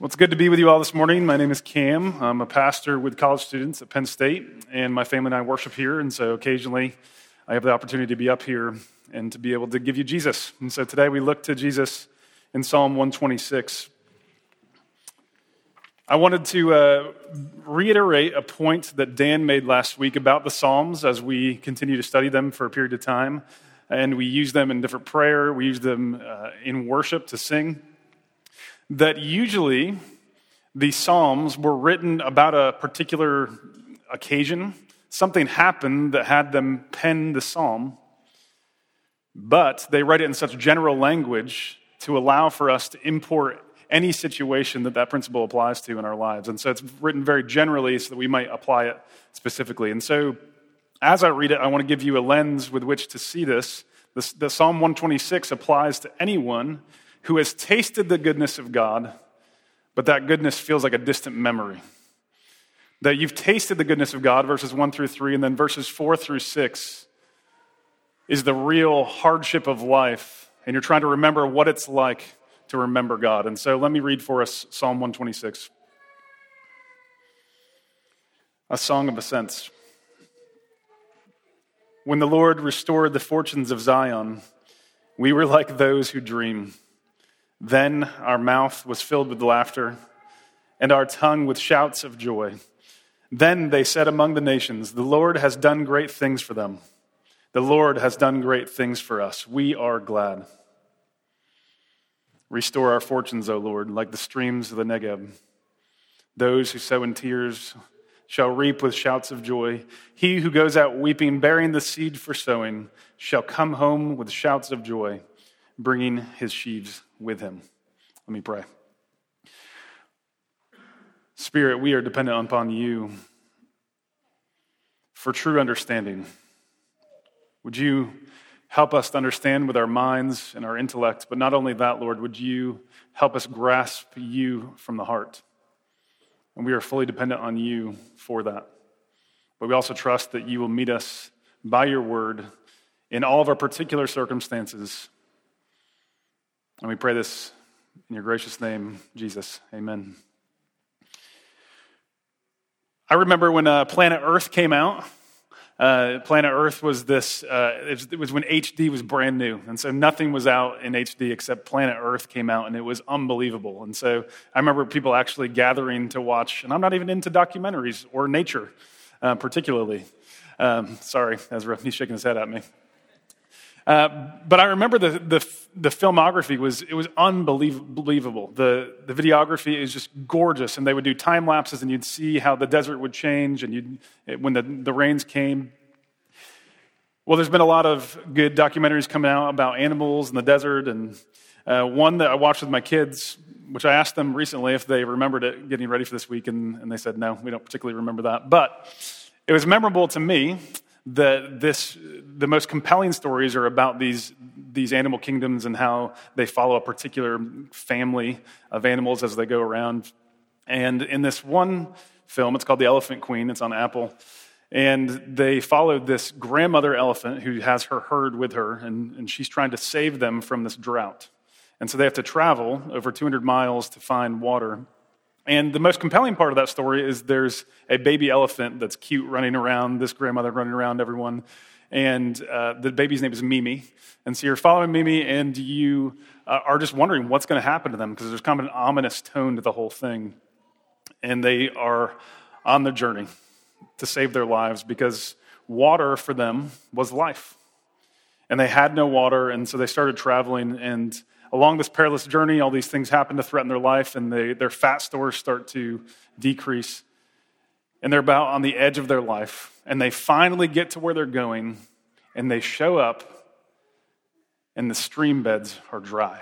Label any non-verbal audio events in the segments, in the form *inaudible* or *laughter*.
Well, it's good to be with you all this morning. My name is Cam. I'm a pastor with college students at Penn State, and my family and I worship here. And so occasionally I have the opportunity to be up here and to be able to give you Jesus. And so today we look to Jesus in Psalm 126. I wanted to uh, reiterate a point that Dan made last week about the Psalms as we continue to study them for a period of time. And we use them in different prayer, we use them uh, in worship to sing that usually the Psalms were written about a particular occasion. Something happened that had them pen the psalm, but they write it in such general language to allow for us to import any situation that that principle applies to in our lives. And so it's written very generally so that we might apply it specifically. And so as I read it, I want to give you a lens with which to see this. The, Psalm 126 applies to anyone who has tasted the goodness of God, but that goodness feels like a distant memory. That you've tasted the goodness of God, verses 1 through 3, and then verses 4 through 6 is the real hardship of life, and you're trying to remember what it's like to remember God. And so let me read for us Psalm 126, a song of ascents. When the Lord restored the fortunes of Zion, we were like those who dream. Then our mouth was filled with laughter, and our tongue with shouts of joy. Then they said among the nations, The Lord has done great things for them. The Lord has done great things for us. We are glad. Restore our fortunes, O Lord, like the streams of the Negeb. Those who sow in tears shall reap with shouts of joy. He who goes out weeping, bearing the seed for sowing, shall come home with shouts of joy, bringing his sheaves with him. Let me pray. Spirit, we are dependent upon you for true understanding. Would you help us to understand with our minds and our intellect? But not only that, Lord, would you help us grasp you from the heart? And we are fully dependent on you for that. But we also trust that you will meet us by your word in all of our particular circumstances and we pray this in your gracious name, Jesus. Amen. I remember when uh, Planet Earth came out. Uh, Planet Earth was this, uh, it, was, it was when HD was brand new. And so nothing was out in HD except Planet Earth came out, and it was unbelievable. And so I remember people actually gathering to watch, and I'm not even into documentaries or nature uh, particularly. Um, sorry, Ezra, he's shaking his head at me. Uh, but I remember the, the, the, filmography was, it was unbelievable. The, the videography is just gorgeous. And they would do time lapses and you'd see how the desert would change and you'd, when the, the rains came. Well, there's been a lot of good documentaries coming out about animals in the desert. And uh, one that I watched with my kids, which I asked them recently if they remembered it getting ready for this week. And, and they said, no, we don't particularly remember that. But it was memorable to me the, this, the most compelling stories are about these, these animal kingdoms and how they follow a particular family of animals as they go around. And in this one film, it's called The Elephant Queen, it's on Apple. And they followed this grandmother elephant who has her herd with her, and, and she's trying to save them from this drought. And so they have to travel over 200 miles to find water. And the most compelling part of that story is there's a baby elephant that's cute running around, this grandmother running around everyone. And uh, the baby's name is Mimi. And so you're following Mimi, and you uh, are just wondering what's going to happen to them because there's kind of an ominous tone to the whole thing. And they are on the journey to save their lives because water for them was life. And they had no water, and so they started traveling. And along this perilous journey, all these things happen to threaten their life, and they, their fat stores start to decrease. And they're about on the edge of their life. And they finally get to where they're going, and they show up, and the stream beds are dry.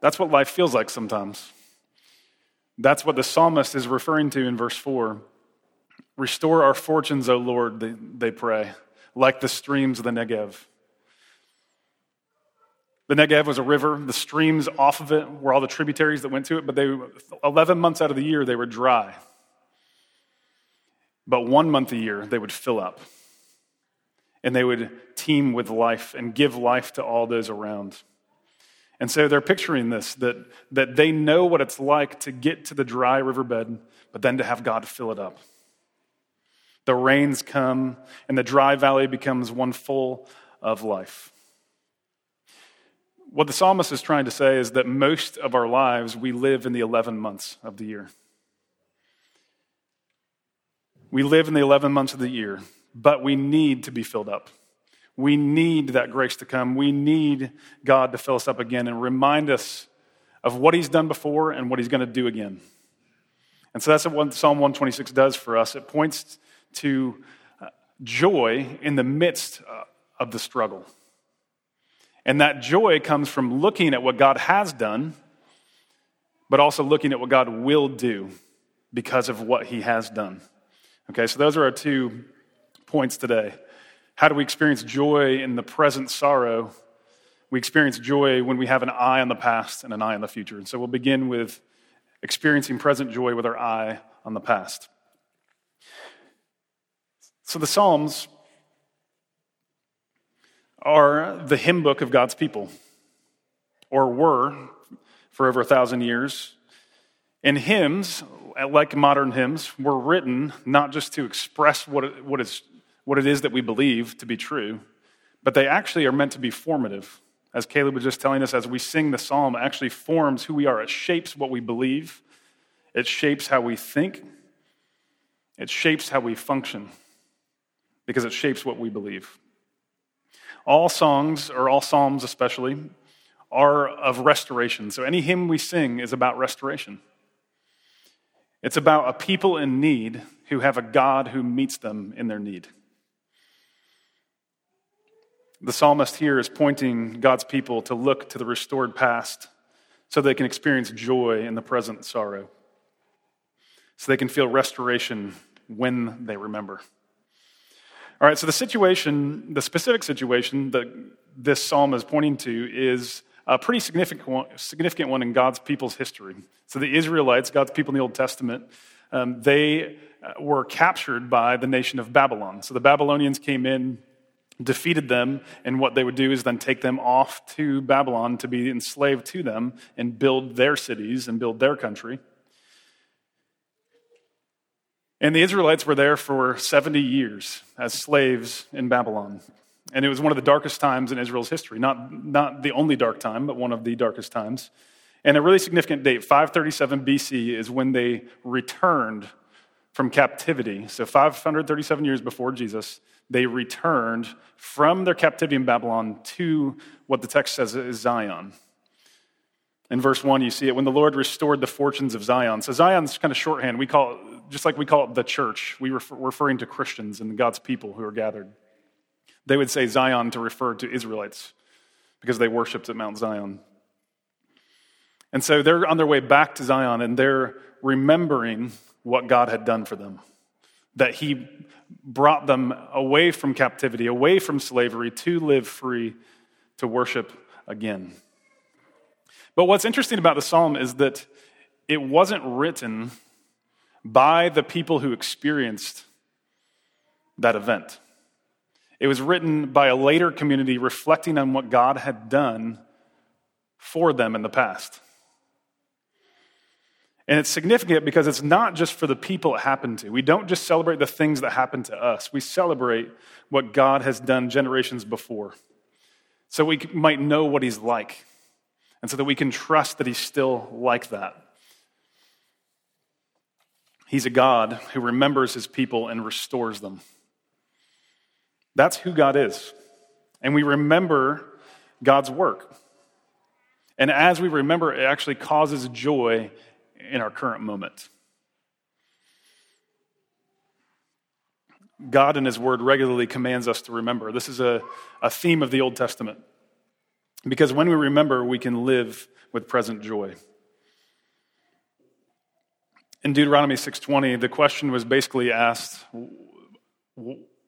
That's what life feels like sometimes. That's what the psalmist is referring to in verse 4. Restore our fortunes, O Lord, they, they pray, like the streams of the Negev. The Negev was a river. The streams off of it were all the tributaries that went to it, but they, 11 months out of the year, they were dry. But one month a year, they would fill up. And they would teem with life and give life to all those around. And so they're picturing this that, that they know what it's like to get to the dry riverbed, but then to have God fill it up. The rains come, and the dry valley becomes one full of life. What the psalmist is trying to say is that most of our lives we live in the 11 months of the year. We live in the 11 months of the year, but we need to be filled up. We need that grace to come. We need God to fill us up again and remind us of what He's done before and what He's going to do again. And so that's what Psalm 126 does for us. It points to uh, joy in the midst uh, of the struggle. And that joy comes from looking at what God has done, but also looking at what God will do because of what He has done. Okay, so those are our two points today. How do we experience joy in the present sorrow? We experience joy when we have an eye on the past and an eye on the future. And so we'll begin with experiencing present joy with our eye on the past. So the Psalms are the hymn book of God's people, or were for over a thousand years. And hymns, like modern hymns, were written not just to express what it, what is what it is that we believe to be true, but they actually are meant to be formative. As Caleb was just telling us, as we sing the psalm, actually forms who we are. It shapes what we believe, it shapes how we think, it shapes how we function, because it shapes what we believe. All songs, or all psalms especially, are of restoration. So any hymn we sing is about restoration. It's about a people in need who have a God who meets them in their need. The psalmist here is pointing God's people to look to the restored past so they can experience joy in the present sorrow, so they can feel restoration when they remember. All right, so the situation, the specific situation that this psalm is pointing to is a pretty significant one, significant one in God's people's history. So the Israelites, God's people in the Old Testament, um, they uh, were captured by the nation of Babylon. So the Babylonians came in defeated them, and what they would do is then take them off to Babylon to be enslaved to them and build their cities and build their country. And the Israelites were there for 70 years as slaves in Babylon. And it was one of the darkest times in Israel's history. Not, not the only dark time, but one of the darkest times. And a really significant date, 537 BC, is when they returned from captivity. So 537 years before Jesus, they returned from their captivity in Babylon to what the text says is Zion. In verse 1, you see it when the Lord restored the fortunes of Zion. So Zion's kind of shorthand. We call just like we call it the church, we refer, referring to Christians and God's people who are gathered. They would say Zion to refer to Israelites because they worshiped at Mount Zion. And so they're on their way back to Zion and they're remembering what God had done for them that he brought them away from captivity, away from slavery, to live free, to worship again. But what's interesting about the psalm is that it wasn't written by the people who experienced that event. It was written by a later community reflecting on what God had done for them in the past. And it's significant because it's not just for the people it happened to. We don't just celebrate the things that happened to us, we celebrate what God has done generations before. So we might know what He's like, and so that we can trust that He's still like that. He's a God who remembers His people and restores them. That's who God is. And we remember God's work. And as we remember, it actually causes joy in our current moment. God in His Word regularly commands us to remember. This is a, a theme of the Old Testament. Because when we remember, we can live with present joy. In Deuteronomy 6:20, the question was basically asked,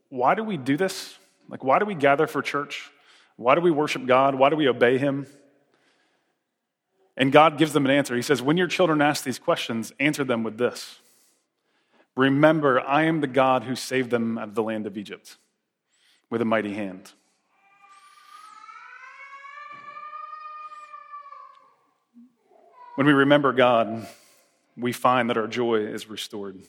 why do we do this? Like why do we gather for church? Why do we worship God? Why do we obey him? And God gives them an answer. He says, When your children ask these questions, answer them with this Remember, I am the God who saved them out of the land of Egypt with a mighty hand. When we remember God, we find that our joy is restored.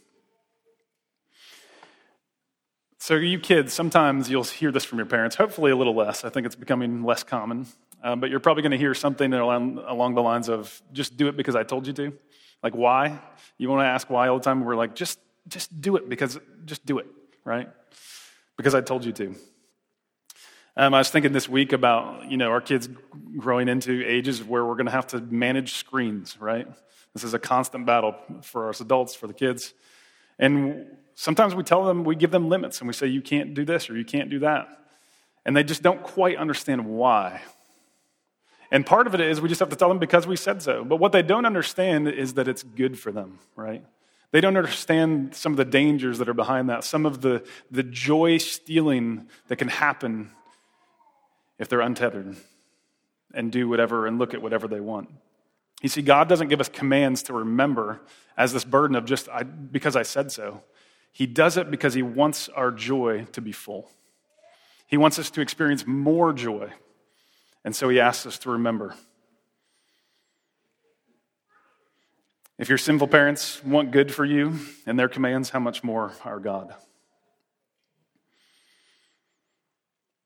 So, you kids, sometimes you'll hear this from your parents, hopefully a little less. I think it's becoming less common. Um, but you're probably going to hear something along, along the lines of just do it because I told you to. Like, why? You want to ask why all the time? We're like, just, just do it because, just do it, right? Because I told you to. Um, I was thinking this week about, you know, our kids growing into ages where we're going to have to manage screens, right? This is a constant battle for us adults, for the kids. And sometimes we tell them, we give them limits and we say, you can't do this or you can't do that. And they just don't quite understand why. And part of it is we just have to tell them because we said so. But what they don't understand is that it's good for them, right? They don't understand some of the dangers that are behind that, some of the, the joy stealing that can happen if they're untethered and do whatever and look at whatever they want. You see, God doesn't give us commands to remember as this burden of just I, because I said so. He does it because He wants our joy to be full. He wants us to experience more joy. And so He asks us to remember. If your sinful parents want good for you and their commands, how much more our God?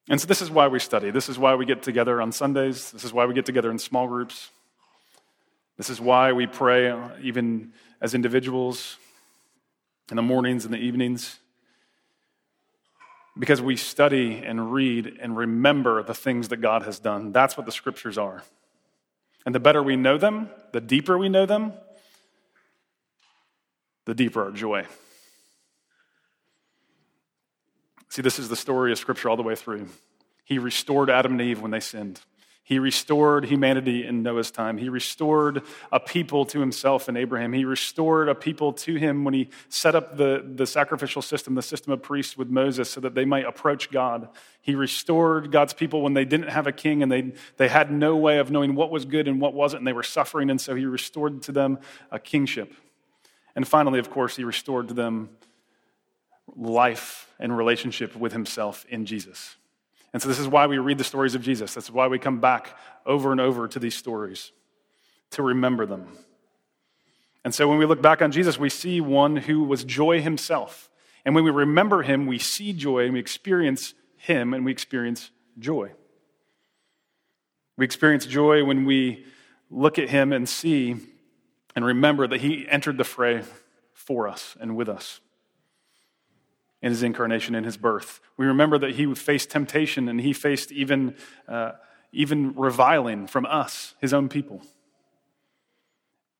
And so, this is why we study. This is why we get together on Sundays. This is why we get together in small groups. This is why we pray, uh, even as individuals, in the mornings and the evenings because we study and read and remember the things that God has done. That's what the scriptures are. And the better we know them, the deeper we know them, the deeper our joy. See, this is the story of scripture all the way through. He restored Adam and Eve when they sinned. He restored humanity in Noah's time. He restored a people to himself in Abraham. He restored a people to him when he set up the, the sacrificial system, the system of priests with Moses, so that they might approach God. He restored God's people when they didn't have a king and they, they had no way of knowing what was good and what wasn't, and they were suffering, and so he restored to them a kingship. And finally, of course, he restored to them life and relationship with himself in Jesus. And so, this is why we read the stories of Jesus. That's why we come back over and over to these stories to remember them. And so, when we look back on Jesus, we see one who was joy himself. And when we remember him, we see joy and we experience him and we experience joy. We experience joy when we look at him and see and remember that he entered the fray for us and with us in his incarnation and his birth. We remember that he faced temptation and he faced even, uh, even reviling from us, his own people.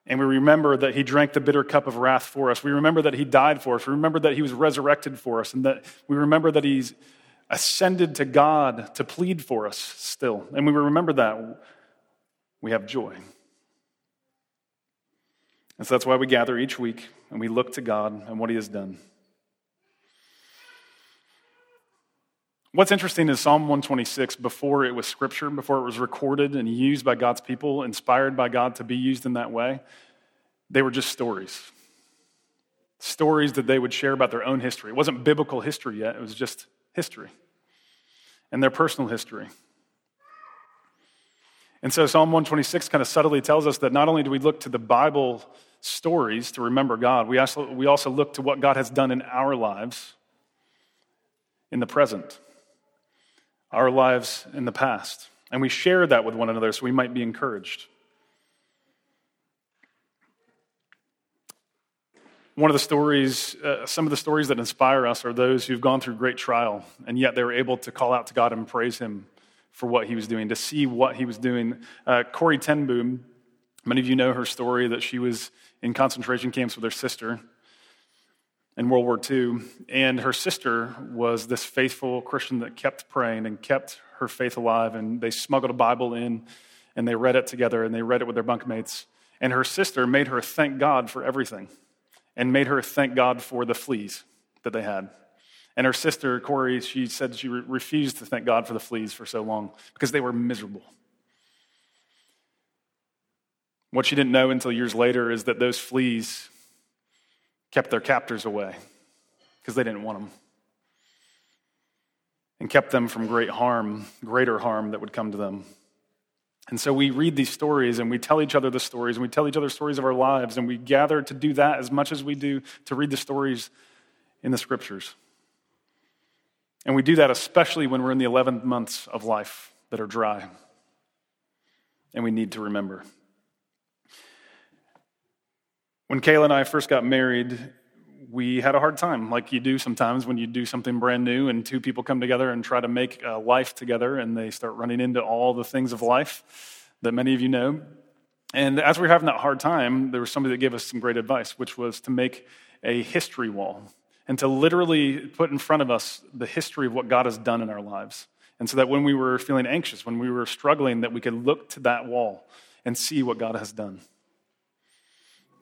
And we remember that he drank the bitter cup of wrath for us. We remember that he died for us. We remember that he was resurrected for us. And that we remember that he's ascended to God to plead for us still. And we remember that, we have joy. And so that's why we gather each week and we look to God and what he has done. What's interesting is Psalm 126, before it was scripture, before it was recorded and used by God's people, inspired by God to be used in that way, they were just stories. Stories that they would share about their own history. It wasn't biblical history yet, it was just history and their personal history. And so Psalm 126 kind of subtly tells us that not only do we look to the Bible stories to remember God, we also, we also look to what God has done in our lives in the present our lives in the past. And we share that with one another so we might be encouraged. One of the stories, uh, some of the stories that inspire us are those who've gone through great trial, and yet they were able to call out to God and praise Him for what He was doing, to see what He was doing. Uh, Corrie ten Boom, many of you know her story that she was in concentration camps with her sister in World War II. And her sister was this faithful Christian that kept praying and kept her faith alive. And they smuggled a Bible in and they read it together and they read it with their bunkmates. And her sister made her thank God for everything and made her thank God for the fleas that they had. And her sister, Corrie, she said she re- refused to thank God for the fleas for so long because they were miserable. What she didn't know until years later is that those fleas kept their captors away because they didn't want them, and kept them from great harm, greater harm that would come to them. And so we read these stories and we tell each other the stories and we tell each other stories of our lives and we gather to do that as much as we do to read the stories in the scriptures. And we do that especially when we're in the 11 months of life that are dry. And we need to remember. When Kayla and I first got married, we had a hard time, like you do sometimes when you do something brand new and two people come together and try to make a life together and they start running into all the things of life that many of you know. And as we were having that hard time, there was somebody that gave us some great advice, which was to make a history wall and to literally put in front of us the history of what God has done in our lives. And so that when we were feeling anxious, when we were struggling, that we could look to that wall and see what God has done.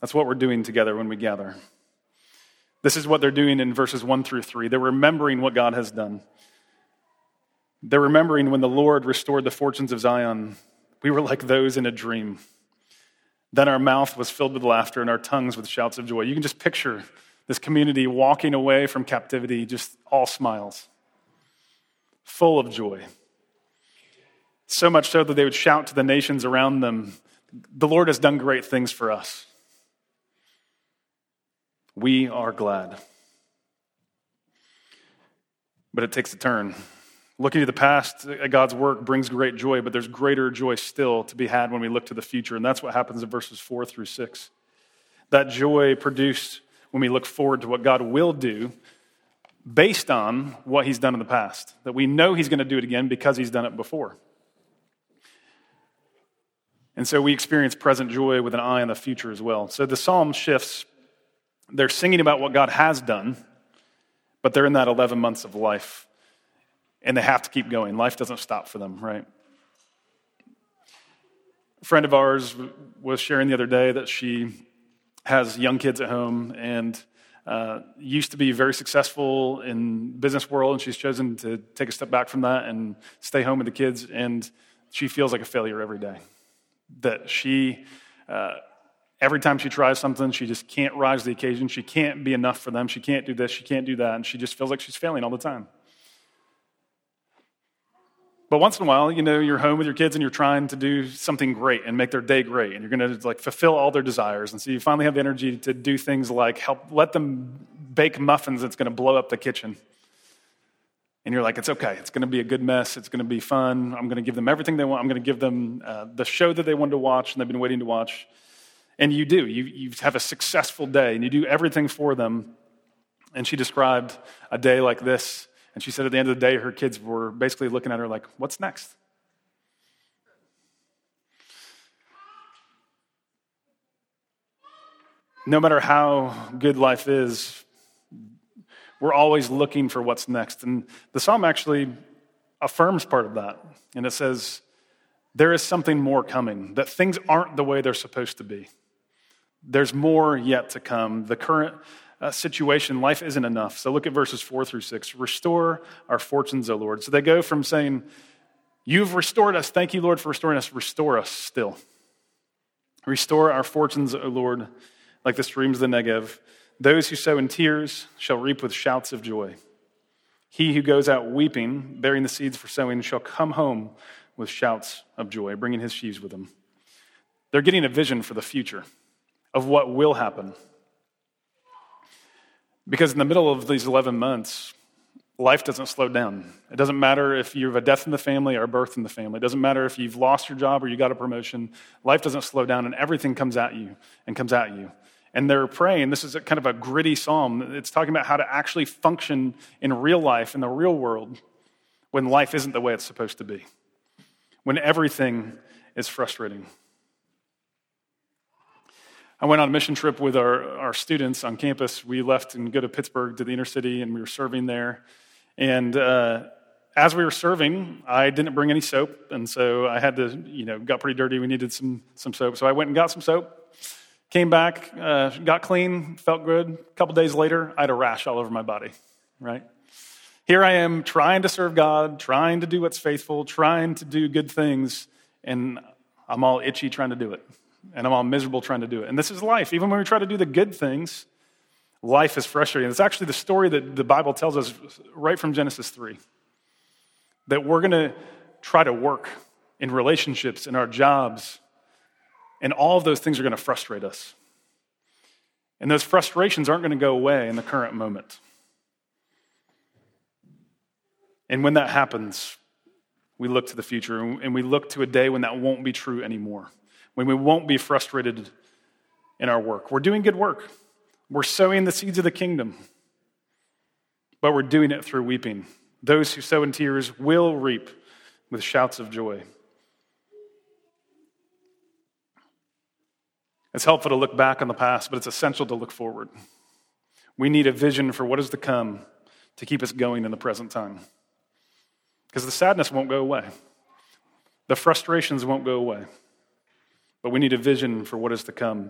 That's what we're doing together when we gather. This is what they're doing in verses 1 through 3. They're remembering what God has done. They're remembering when the Lord restored the fortunes of Zion. We were like those in a dream. Then our mouth was filled with laughter and our tongues with shouts of joy. You can just picture this community walking away from captivity, just all smiles, full of joy. So much so that they would shout to the nations around them, The Lord has done great things for us. We are glad. But it takes a turn. Looking to the past at God's work brings great joy, but there's greater joy still to be had when we look to the future. And that's what happens in verses four through six. That joy produced when we look forward to what God will do based on what he's done in the past. That we know he's going to do it again because he's done it before. And so we experience present joy with an eye on the future as well. So the psalm shifts they're singing about what God has done, but they're in that 11 months of life, and they have to keep going. Life doesn't stop for them, right? A friend of ours was sharing the other day that she has young kids at home and uh, used to be very successful in business world, and she's chosen to take a step back from that and stay home with the kids. And she feels like a failure every day. That she uh, Every time she tries something, she just can't rise to the occasion. She can't be enough for them. She can't do this. She can't do that. And she just feels like she's failing all the time. But once in a while, you know, you're home with your kids and you're trying to do something great and make their day great. And you're going to like fulfill all their desires. And so you finally have the energy to do things like help let them bake muffins that's going to blow up the kitchen. And you're like, it's okay. It's going to be a good mess. It's going to be fun. I'm going to give them everything they want. I'm going to give them uh, the show that they wanted to watch and they've been waiting to watch. And you do. You, you have a successful day and you do everything for them. And she described a day like this. And she said at the end of the day, her kids were basically looking at her like, What's next? No matter how good life is, we're always looking for what's next. And the psalm actually affirms part of that. And it says, There is something more coming, that things aren't the way they're supposed to be. There's more yet to come. The current uh, situation, life isn't enough. So look at verses four through six. Restore our fortunes, O Lord. So they go from saying, You've restored us. Thank you, Lord, for restoring us. Restore us still. Restore our fortunes, O Lord, like the streams of the Negev. Those who sow in tears shall reap with shouts of joy. He who goes out weeping, bearing the seeds for sowing, shall come home with shouts of joy, bringing his sheaves with him. They're getting a vision for the future of what will happen. Because in the middle of these 11 months, life doesn't slow down. It doesn't matter if you have a death in the family or a birth in the family. It doesn't matter if you've lost your job or you got a promotion. Life doesn't slow down, and everything comes at you and comes at you. And they're praying. This is kind of a gritty psalm. It's talking about how to actually function in real life, in the real world, when life isn't the way it's supposed to be, when everything is frustrating. I went on a mission trip with our, our students on campus. We left and go to Pittsburgh to the inner city, and we were serving there. And uh, as we were serving, I didn't bring any soap, and so I had to, you know, got pretty dirty. We needed some some soap, so I went and got some soap. Came back, uh, got clean, felt good. A couple days later, I had a rash all over my body. Right here, I am trying to serve God, trying to do what's faithful, trying to do good things, and I'm all itchy trying to do it and I'm all miserable trying to do it. And this is life. Even when we try to do the good things, life is frustrating. It's actually the story that the Bible tells us right from Genesis 3 that we're going to try to work in relationships, in our jobs. And all of those things are going to frustrate us. And those frustrations aren't going to go away in the current moment. And when that happens, we look to the future and we look to a day when that won't be true anymore, when we won't be frustrated in our work. We're doing good work, we're sowing the seeds of the kingdom, but we're doing it through weeping. Those who sow in tears will reap with shouts of joy. It's helpful to look back on the past, but it's essential to look forward. We need a vision for what is to come to keep us going in the present time. Because the sadness won't go away, the frustrations won't go away, but we need a vision for what is to come.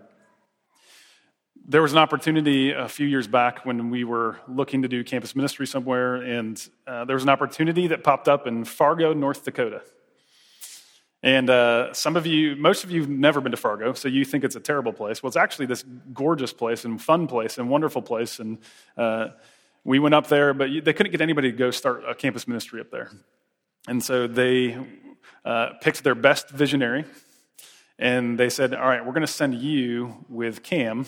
There was an opportunity a few years back when we were looking to do campus ministry somewhere, and uh, there was an opportunity that popped up in Fargo, North Dakota. And uh, some of you, most of you have never been to Fargo, so you think it's a terrible place. Well, it's actually this gorgeous place and fun place and wonderful place. And uh, we went up there, but they couldn't get anybody to go start a campus ministry up there. And so they uh, picked their best visionary, and they said, All right, we're going to send you with Cam.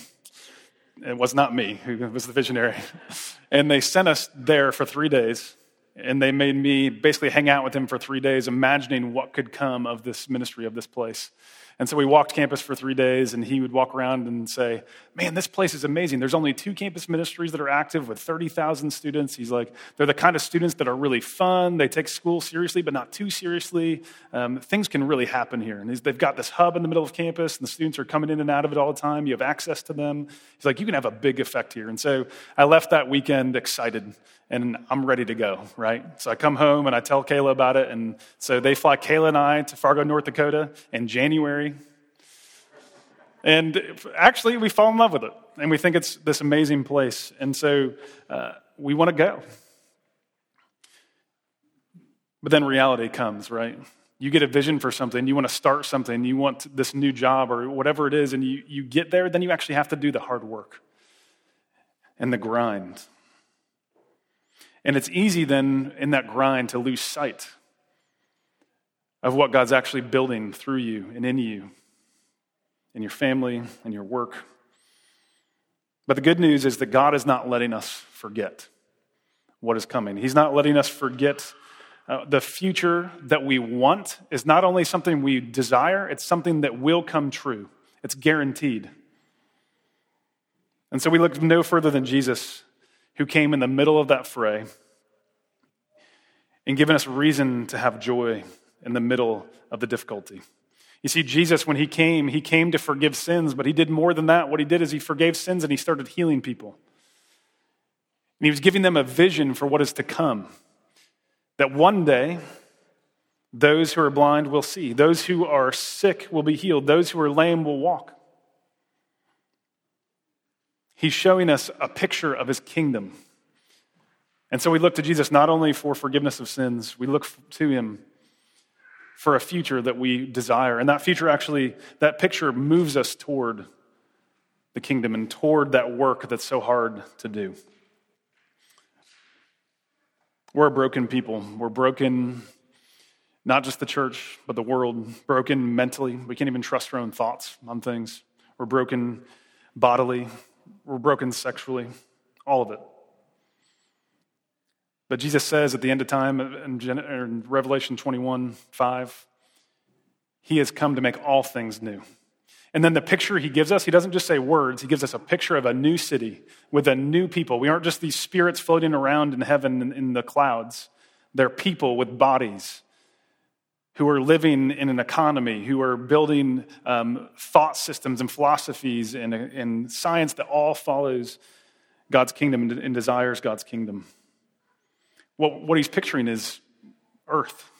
It was not me who was the visionary. *laughs* and they sent us there for three days and they made me basically hang out with him for three days, imagining what could come of this ministry of this place. And so we walked campus for three days, and he would walk around and say, Man, this place is amazing. There's only two campus ministries that are active with 30,000 students. He's like, They're the kind of students that are really fun. They take school seriously, but not too seriously. Um, things can really happen here. And they've got this hub in the middle of campus, and the students are coming in and out of it all the time. You have access to them. He's like, You can have a big effect here. And so I left that weekend excited, and I'm ready to go, right? So I come home and I tell Kayla about it. And so they fly Kayla and I to Fargo, North Dakota in January and actually, we fall in love with it, and we think it's this amazing place. And so uh, we want to go. But then reality comes, right? You get a vision for something, you want to start something, you want this new job or whatever it is, and you, you get there, then you actually have to do the hard work and the grind. And it's easy then in that grind to lose sight of what God's actually building through you and in you in your family, in your work. But the good news is that God is not letting us forget what is coming. He's not letting us forget uh, the future that we want is not only something we desire, it's something that will come true. It's guaranteed. And so we look no further than Jesus, who came in the middle of that fray and given us reason to have joy in the middle of the difficulty. You see, Jesus, when he came, he came to forgive sins, but he did more than that. What he did is he forgave sins and he started healing people. And he was giving them a vision for what is to come. That one day, those who are blind will see, those who are sick will be healed, those who are lame will walk. He's showing us a picture of his kingdom. And so we look to Jesus not only for forgiveness of sins, we look to him for a future that we desire. And that future actually, that picture moves us toward the kingdom and toward that work that's so hard to do. We're a broken people. We're broken, not just the church, but the world. Broken mentally. We can't even trust our own thoughts on things. We're broken bodily. We're broken sexually. All of it. But Jesus says at the end of time in Revelation 21 5, He has come to make all things new. And then the picture he gives us, he doesn't just say words, he gives us a picture of a new city with a new people. We aren't just these spirits floating around in heaven in the clouds, they're people with bodies who are living in an economy, who are building um, thought systems and philosophies and, and, science that all follows God's kingdom and desires God's kingdom. What, what he's picturing is earth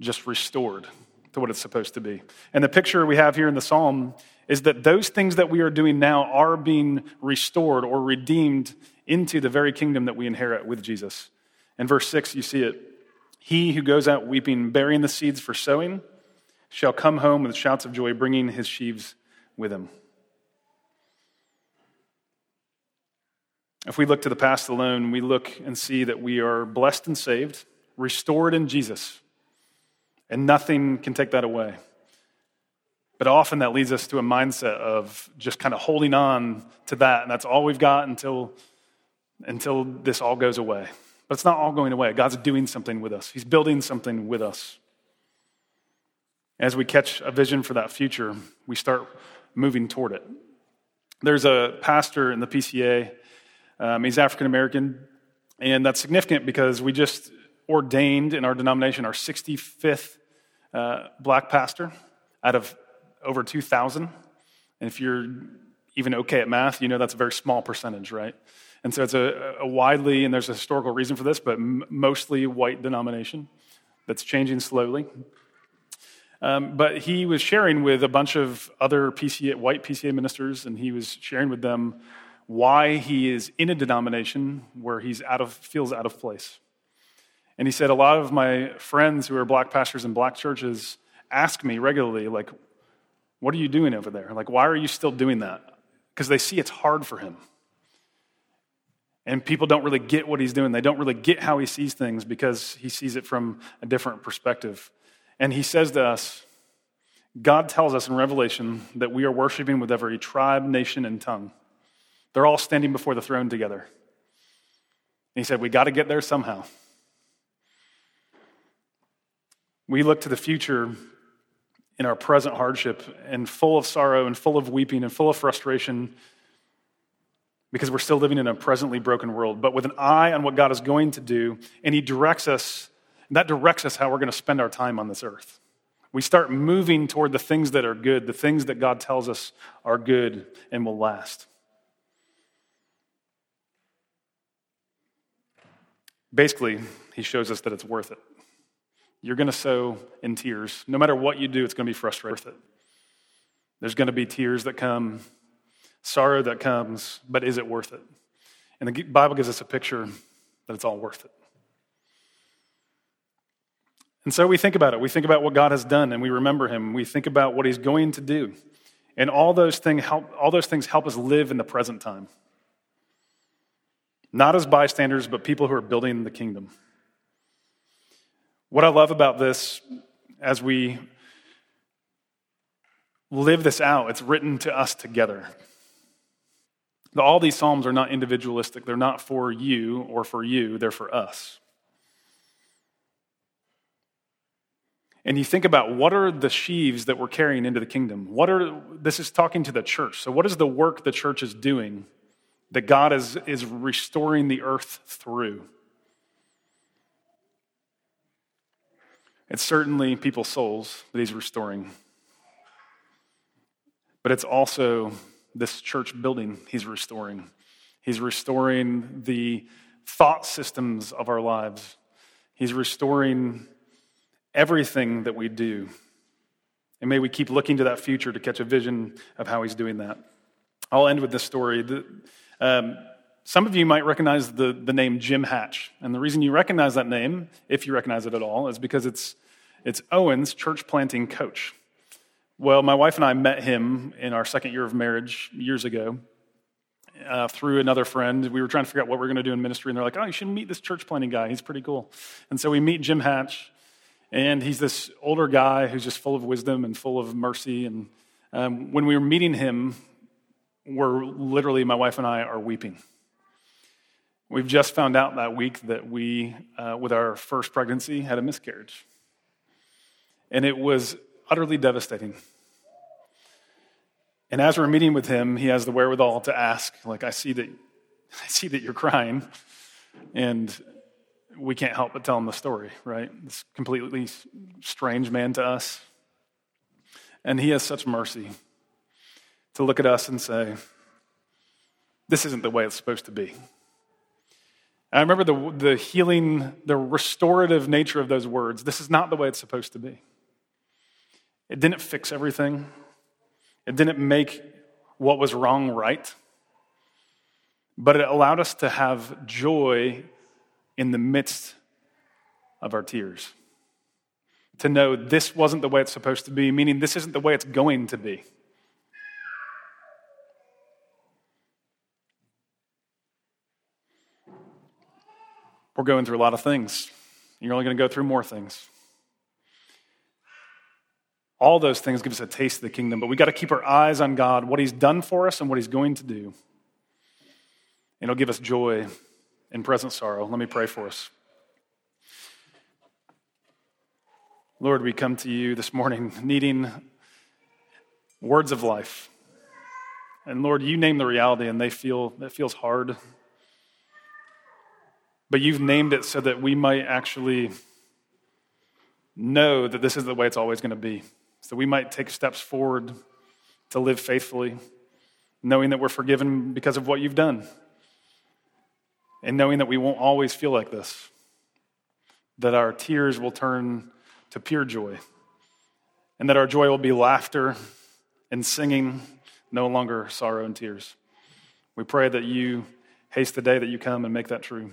just restored to what it's supposed to be. And the picture we have here in the psalm is that those things that we are doing now are being restored or redeemed into the very kingdom that we inherit with Jesus. In verse 6, you see it. He who goes out weeping, bearing the seeds for sowing, shall come home with shouts of joy, bringing his sheaves with him. If we look to the past alone, we look and see that we are blessed and saved, restored in Jesus, And nothing can take that away. But often that leads us to a mindset of just kind of holding on to that, and that's all we've got until, until this all goes away. But it's not all going away. God's doing something with us, He's building something with us. As we catch a vision for that future, we start moving toward it. There's a pastor in the PCA, um, he's African American, and that's significant because we just ordained in our denomination our 65th uh, black pastor out of over 2,000. And if you're even okay at math, you know that's a very small percentage, right? And so it's a, a widely, and there's a historical reason for this, but m- mostly white denomination that's changing slowly. Um, but he was sharing with a bunch of other PCA, white PCA ministers, and he was sharing with them why he is in a denomination where he's out of, feels out of place. And he said, A lot of my friends who are black pastors in black churches ask me regularly, like, what are you doing over there? Like, why are you still doing that? Because they see it's hard for him. And people don't really get what he's doing. They don't really get how he sees things because he sees it from a different perspective. And he says to us, God tells us in Revelation that we are worshiping with every tribe, nation, and tongue. They're all standing before the throne together. And he said, We got to get there somehow. We look to the future in our present hardship and full of sorrow and full of weeping and full of frustration because we're still living in a presently broken world, but with an eye on what God is going to do, and He directs us that directs us how we're going to spend our time on this earth. We start moving toward the things that are good, the things that God tells us are good and will last. Basically, he shows us that it's worth it. You're going to sow in tears. No matter what you do, it's going to be frustrating. There's going to be tears that come, sorrow that comes, but is it worth it? And the Bible gives us a picture that it's all worth it. And so we think about it. We think about what God has done and we remember him. We think about what he's going to do. And all those, thing help, all those things help us live in the present time. Not as bystanders, but people who are building the kingdom. What I love about this as we live this out, it's written to us together. All these Psalms are not individualistic, they're not for you or for you, they're for us. and you think about what are the sheaves that we're carrying into the kingdom what are this is talking to the church so what is the work the church is doing that god is, is restoring the earth through it's certainly people's souls that he's restoring but it's also this church building he's restoring he's restoring the thought systems of our lives he's restoring everything that we do. And may we keep looking to that future to catch a vision of how he's doing that. I'll end with this story. Um, some of you might recognize the, the name Jim Hatch. And the reason you recognize that name, if you recognize it at all, is because it's, it's Owen's church planting coach. Well, my wife and I met him in our second year of marriage years ago uh, through another friend. We were trying to figure out what we are going to do in ministry, and they're like, oh, you should meet this church planting guy. He's pretty cool. And so we meet Jim Hatch. And he's this older guy who's just full of wisdom and full of mercy. And um, when we were meeting him, we're literally, my wife and I are weeping. We've just found out that week that we, uh, with our first pregnancy, had a miscarriage. And it was utterly devastating. And as we're meeting with him, he has the wherewithal to ask, like, I see that, *laughs* I see that you're crying. And we can't help but tell him the story, right? This completely strange man to us. And he has such mercy to look at us and say, This isn't the way it's supposed to be. I remember the, the healing, the restorative nature of those words. This is not the way it's supposed to be. It didn't fix everything, it didn't make what was wrong right, but it allowed us to have joy in the midst of our tears. To know this wasn't the way it's supposed to be, meaning this isn't the way it's going to be. We're going through a lot of things. You're only going to go through more things. All those things give us a taste of the kingdom, but we got to keep our eyes on God, what He's done for us, and what He's going to do. And it'll give us joy in present sorrow. Let me pray for us. Lord, we come to you this morning needing words of life. And Lord, you name the reality and they feel it feels hard. But you've named it so that we might actually know that this is the way it's always going to be. So we might take steps forward to live faithfully, knowing that we're forgiven because of what you've done. And knowing that we won't always feel like this. That our tears will turn to pure joy. And that our joy will be laughter and singing, no longer sorrow and tears. We pray that you haste the day that you come and make that true.